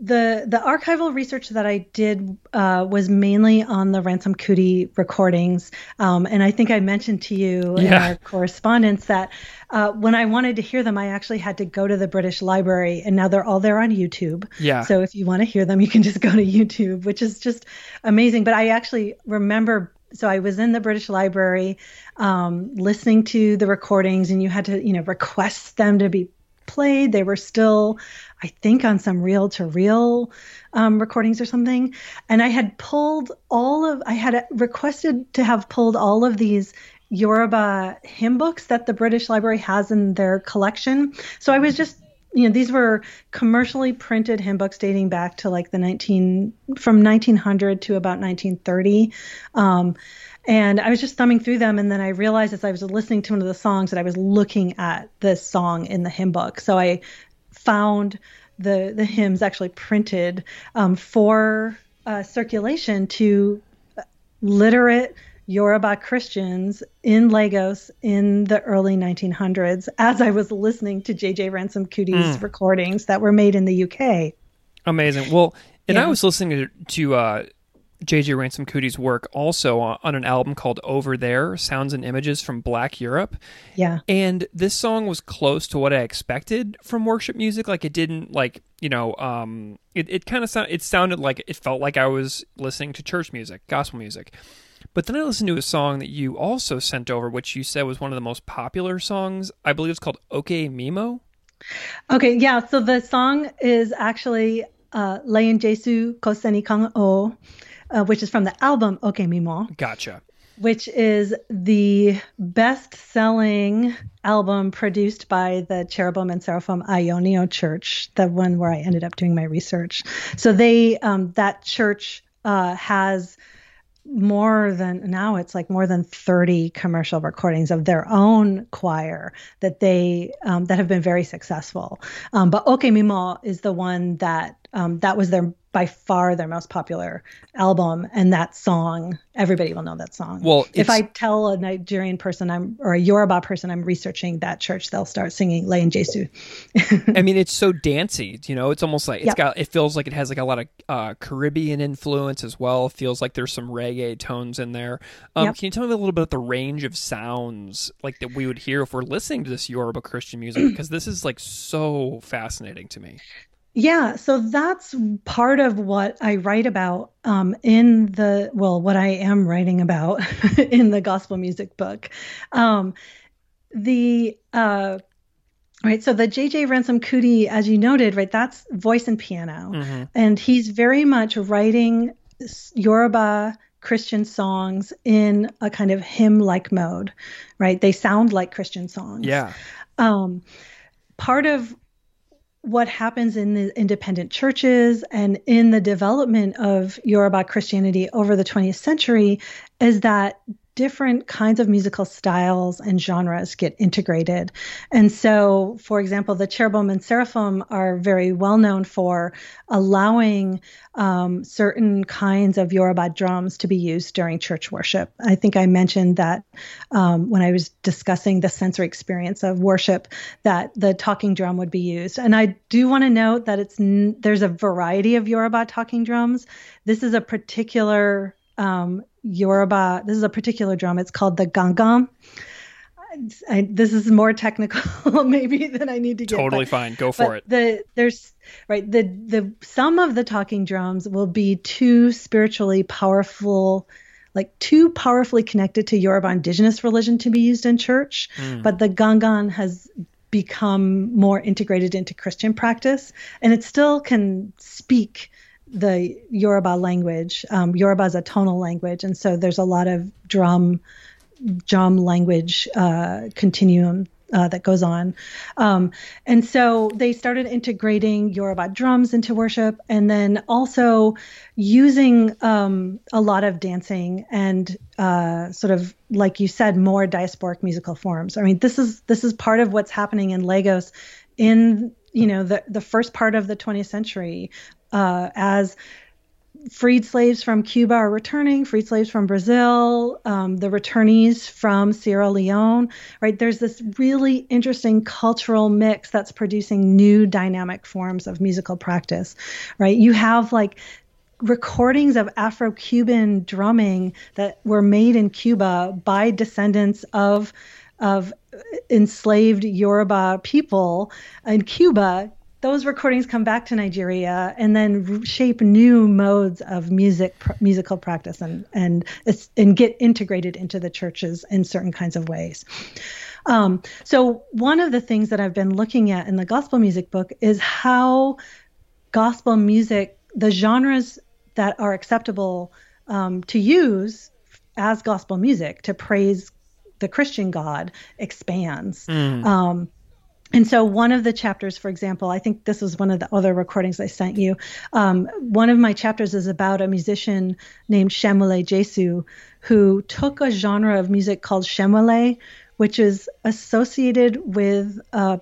the the archival research that I did uh, was mainly on the Ransom Kuti recordings, um, and I think I mentioned to you yeah. in our correspondence that uh, when I wanted to hear them, I actually had to go to the British Library, and now they're all there on YouTube. Yeah. So if you want to hear them, you can just go to YouTube, which is just amazing. But I actually remember so I was in the British Library um, listening to the recordings, and you had to, you know, request them to be played. They were still, I think, on some reel to reel recordings or something. And I had pulled all of, I had requested to have pulled all of these Yoruba hymn books that the British Library has in their collection. So I was just you know these were commercially printed hymn books dating back to like the 19 from 1900 to about 1930 um, and I was just thumbing through them, and then I realized as I was listening to one of the songs that I was looking at this song in the hymn book. So I found the the hymns actually printed um, for uh, circulation to literate Yoruba Christians in Lagos in the early 1900s as I was listening to J.J. Ransom Kuti's mm. recordings that were made in the UK. Amazing. Well, and yeah. I was listening to, to uh, J.J. Ransom Kuti's work also on an album called Over There Sounds and Images from Black Europe. Yeah. And this song was close to what I expected from worship music. Like it didn't, like, you know, um, it, it kind of sound, it sounded like it felt like I was listening to church music, gospel music. But then I listened to a song that you also sent over, which you said was one of the most popular songs. I believe it's called Oke Mimo. Okay, yeah. So the song is actually uh, Leyin Jesu Koseni Kang O uh, which is from the album Oke Mimo. Gotcha. Which is the best selling album produced by the Cherubim and Seraphim Ayo Ni O Church, the one where I ended up doing my research. So they, um, that church uh, has more than now it's like more than 30 commercial recordings of their own choir that they um, that have been very successful um, but oke mimo is the one that um, that was their by far their most popular album and that song everybody will know that song. Well if i tell a nigerian person i'm or a yoruba person i'm researching that church they'll start singing leyin jesu. I mean it's so dancey you know? It's almost like it's yep. got it feels like it has like a lot of uh, caribbean influence as well. It feels like there's some reggae tones in there. Um, yep. can you tell me a little bit about the range of sounds like that we would hear if we're listening to this yoruba christian music? Because this is like so fascinating to me yeah, so that's part of what I write about um, in the, well, what I am writing about in the gospel music book. Um, the, uh, right, so the JJ Ransom Kuti, as you noted, right, that's voice and piano. Mm-hmm. And he's very much writing Yoruba Christian songs in a kind of hymn like mode, right? They sound like Christian songs. Yeah. Um, part of what happens in the independent churches and in the development of Yoruba Christianity over the 20th century is that different kinds of musical styles and genres get integrated. And so, for example, the cherubim and seraphim are very well known for allowing um, certain kinds of Yoruba drums to be used during church worship. I think I mentioned that um, when I was discussing the sensory experience of worship, that the talking drum would be used. And I do want to note that it's there's a variety of Yoruba talking drums. This is a particular um, Yoruba. This is a particular drum. It's called the gangan. I, this is more technical maybe than I need to get. Totally but, fine. Go for it. The there's right the the some of the talking drums will be too spiritually powerful like too powerfully connected to Yoruba indigenous religion to be used in church, mm. but the gangan has become more integrated into Christian practice, and it still can speak the Yoruba language. Um, Yoruba is a tonal language, and so there's a lot of drum drum language uh, continuum uh, that goes on. Um, and so they started integrating Yoruba drums into worship and then also using um, a lot of dancing and uh, sort of, like you said, more diasporic musical forms. I mean, this is this is part of what's happening in Lagos in you know the the first part of the 20th century uh, as freed slaves from Cuba are returning, freed slaves from Brazil, um, the returnees from Sierra Leone, right? There's this really interesting cultural mix that's producing new dynamic forms of musical practice, right? You have like recordings of Afro Cuban drumming that were made in Cuba by descendants of of enslaved Yoruba people in Cuba those recordings come back to Nigeria and then shape new modes of music pr- musical practice and and and get integrated into the churches in certain kinds of ways. Um, so one of the things that I've been looking at in the gospel music book is how gospel music, the genres that are acceptable um, to use as gospel music to praise the Christian God expands. Mm. Um, and so one of the chapters for example i think this was one of the other recordings i sent you um, one of my chapters is about a musician named Seunwole Jesu who took a genre of music called Seunwole which is associated with a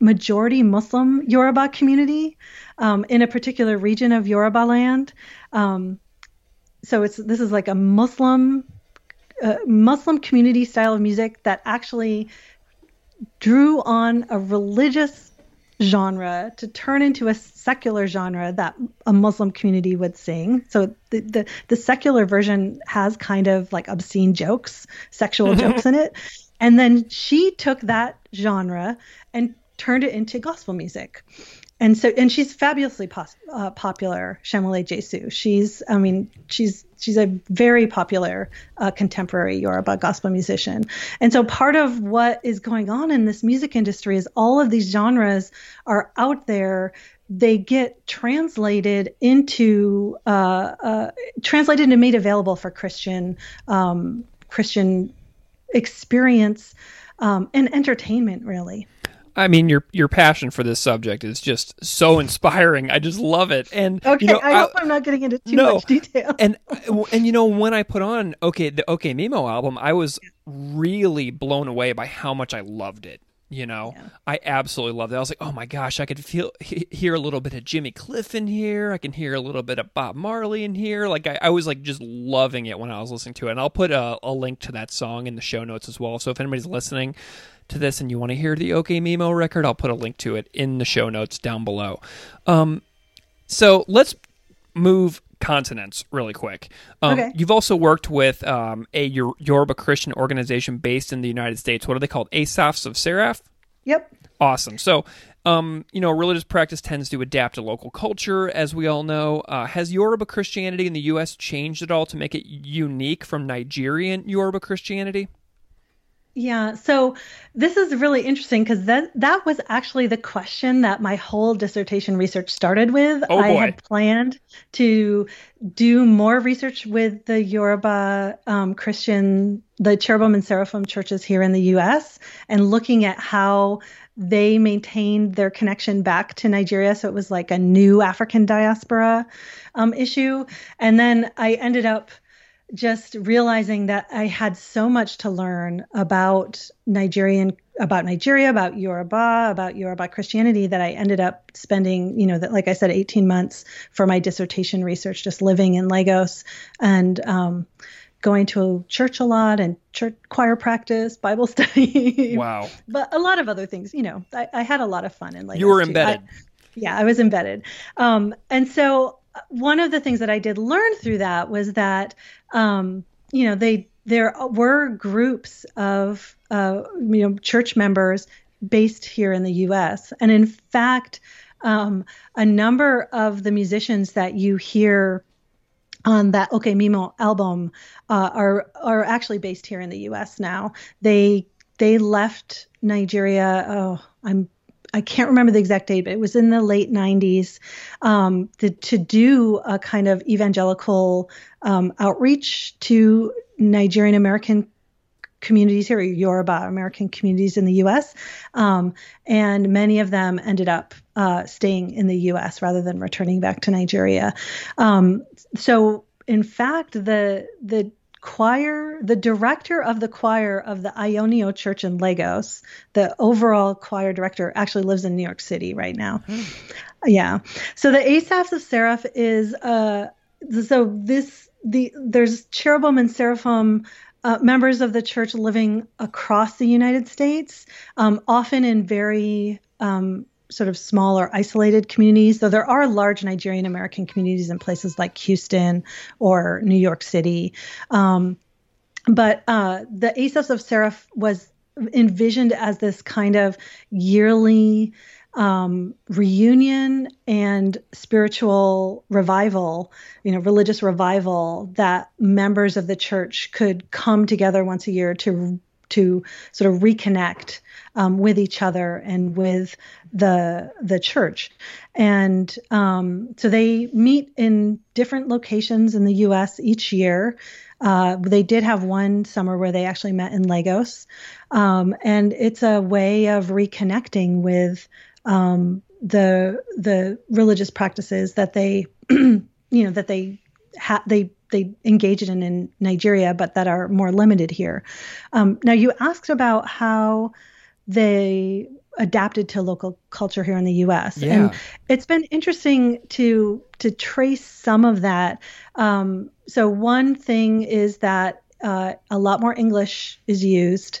majority muslim yoruba community um, in a particular region of yoruba land. Um, so it's this is like a muslim uh, muslim community style of music that actually drew on a religious genre to turn into a secular genre that a Muslim community would sing. So the the, the secular version has kind of like obscene jokes, sexual mm-hmm. jokes in it. And then she took that genre and turned it into gospel music and so and she's fabulously pos- uh, popular Seunwole Jesu. She's i mean she's she's a very popular uh, contemporary yoruba gospel musician. And so part of what is going on in this music industry is all of these genres are out there. They get translated into uh, uh translated and made available for christian um, christian experience um, and entertainment really I mean, your your passion for this subject is just so inspiring. I just love it. And okay, you know, I, I hope I'm not getting into too no, much detail. and and you know, when I put on okay the Oke Mimo album, I was really blown away by how much I loved it. You know, yeah. I absolutely loved it. I was like, oh my gosh, I could feel he, hear a little bit of Jimmy Cliff in here. I can hear a little bit of Bob Marley in here. Like I, I was like just loving it when I was listening to it. And I'll put a, a link to that song in the show notes as well. So if anybody's listening to this and you want to hear the Oke Mimo record, I'll put a link to it in the show notes down below. Um, so let's move continents really quick. Um, okay. You've also worked with um, a Yoruba Christian organization based in the United States. What are they called? Asaphs of Seraph? Yep. Awesome. So, um, you know, religious practice tends to adapt to local culture, as we all know. Uh, has Yoruba Christianity in the U.S. changed at all to make it unique from Nigerian Yoruba Christianity? Yeah, so this is really interesting because that that was actually the question that my whole dissertation research started with. Oh I had planned to do more research with the Yoruba um, Christian, the cherubim and seraphim churches here in the U.S. and looking at how they maintained their connection back to Nigeria. So it was like a new African diaspora um, issue, and then I ended up just realizing that I had so much to learn about Nigerian about Nigeria, about Yoruba, about Yoruba Christianity that I ended up spending, you know, that like I said, 18 months for my dissertation research, just living in Lagos and um, going to church a lot and church choir practice, Bible study. Wow. but a lot of other things, you know, I, I had a lot of fun in Lagos. You were embedded. I, yeah, I was embedded. Um, and so one of the things that I did learn through that was that, um, you know, they there were groups of uh, you know church members based here in the U.S. and in fact, um, a number of the musicians that you hear on that Oke Mimo album uh, are are actually based here in the U.S. now. They they left Nigeria. Oh, I'm I can't remember the exact date, but it was in the late 90s um, to, to do a kind of evangelical um, outreach to Nigerian American communities here, Yoruba American communities in the U.S. Um, and many of them ended up uh, staying in the U.S. rather than returning back to Nigeria. Um, so, in fact, the the choir, the director of the choir of the Ayo Ni O Church in Lagos, the overall choir director, actually lives in New York City right now. Hmm. Yeah. So the Asaphs of Seraph is uh so this the there's cherubim and seraphim uh, members of the church living across the United States, um, often in very um, sort of small or isolated communities, though there are large Nigerian American communities in places like Houston or New York City. Um, but uh, the Asaphs of Seraph was envisioned as this kind of yearly um, reunion and spiritual revival, you know, religious revival that members of the church could come together once a year to to sort of reconnect um, with each other and with the the church. And um, so they meet in different locations in the U.S. each year. Uh, they did have one summer where they actually met in Lagos, um, and it's a way of reconnecting with um, the the religious practices that they you know that they ha- they they engage in in Nigeria, but that are more limited here. Um, now, you asked about how they adapted to local culture here in the U.S. Yeah. And it's been interesting to to trace some of that. Um, so one thing is that uh, a lot more English is used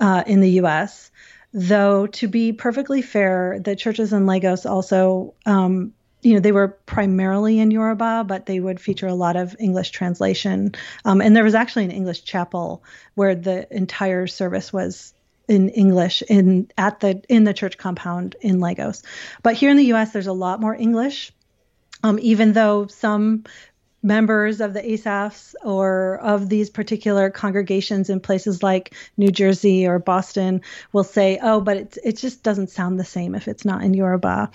uh, in the U.S. Though to be perfectly fair, the churches in Lagos also um, you know, they were primarily in Yoruba, but they would feature a lot of English translation. Um, and there was actually an English chapel where the entire service was in English in at the in the church compound in Lagos. But here in the U.S., there's a lot more English. Um, even though some members of the Asaphs or of these particular congregations in places like New Jersey or Boston will say, "Oh, but it it just doesn't sound the same if it's not in Yoruba."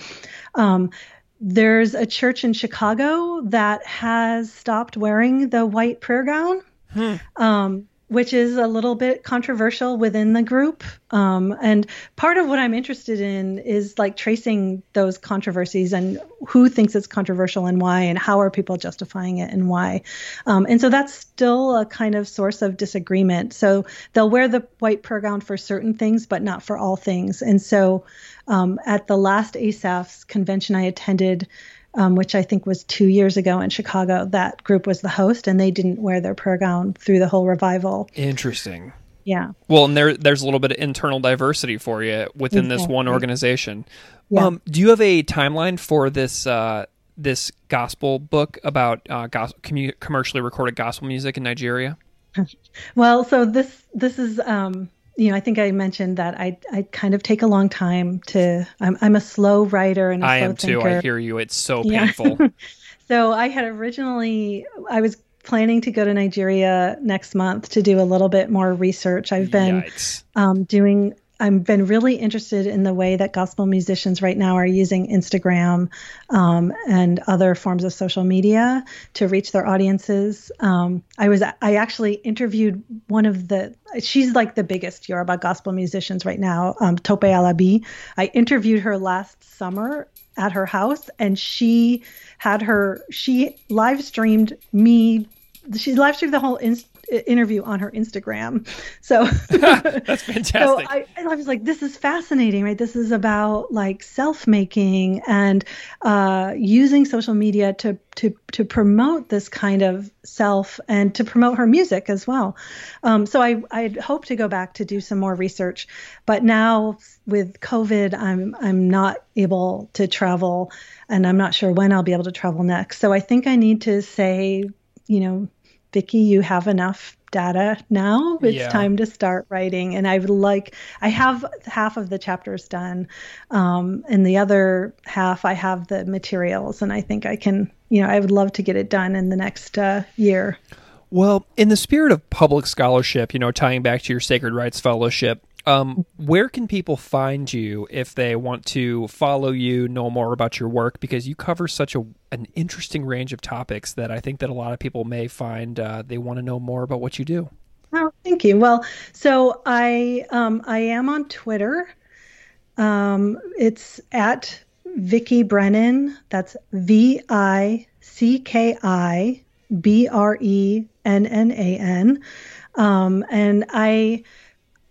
Um, there's a church in Chicago that has stopped wearing the white prayer gown. Hmm. Um, which is a little bit controversial within the group. Um, and part of what I'm interested in is like tracing those controversies and who thinks it's controversial and why, and how are people justifying it and why. Um, and so that's still a kind of source of disagreement. So they'll wear the white prayer gown for certain things, but not for all things. And so um, at the last Asaph's convention I attended, um, which I think was two years ago in Chicago. That group was the host, and they didn't wear their prayer gown through the whole revival. Interesting. Yeah. Well, and there there's a little bit of internal diversity for you within exactly. this one organization. Yeah. Um, do you have a timeline for this uh, this gospel book about uh, gospel, commu- commercially recorded gospel music in Nigeria? well, so this this is um, you know, I think I mentioned that I I kind of take a long time to. I'm I'm a slow writer and a I slow am thinker. too. I hear you. It's so painful. Yeah. so I had originally I was planning to go to Nigeria next month to do a little bit more research. I've been um, doing I've been really interested in the way that gospel musicians right now are using Instagram um, and other forms of social media to reach their audiences. Um, I was I actually interviewed one of the she's like the biggest Yoruba gospel musicians right now, um, Tope Alabi. I interviewed her last summer at her house, and she had her she live streamed me. She live streamed the whole inst- interview on her Instagram. So that's fantastic. So I, I, was like, this is fascinating, right? This is about like self making and uh, using social media to to to promote this kind of self and to promote her music as well. Um, so I I hope to go back to do some more research, but now with COVID, I'm I'm not able to travel, and I'm not sure when I'll be able to travel next. So I think I need to say, you know Vicki, you have enough data now. It's yeah. time to start writing. And I would like, I have half of the chapters done. Um, and the other half, I have the materials. And I think I can, you know, I would love to get it done in the next uh, year. Well, in the spirit of public scholarship, you know, tying back to your Sacred Writes Fellowship, um, where can people find you if they want to follow you, know more about your work? Because you cover such a an interesting range of topics that I think that a lot of people may find uh, they want to know more about what you do. Oh, thank you. Well, so I um, I am on Twitter. Um, it's at Vicki Brennan. That's V I C K I B R E N N A N. Um, and I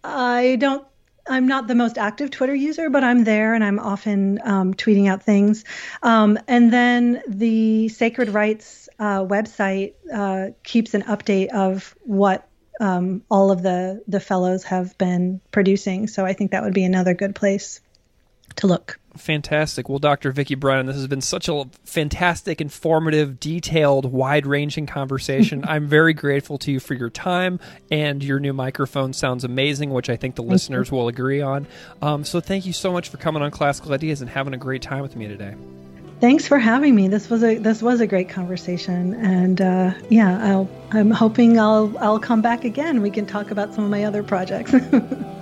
I don't. I'm not the most active Twitter user, but I'm there and I'm often um, tweeting out things. Um, and then the Sacred Writes uh, website uh, keeps an update of what um, all of the the fellows have been producing. So I think that would be another good place to look. Fantastic. Well, Dr. Vicki Brennan, this has been such a fantastic, informative, detailed, wide ranging conversation. I'm very grateful to you for your time, and your new microphone sounds amazing, which I think the thank listeners you. will agree on. Um, so, thank you so much for coming on Classical Ideas and having a great time with me today. Thanks for having me. This was a this was a great conversation, and uh, yeah, I'll, I'm hoping I'll I'll come back again. We can talk about some of my other projects.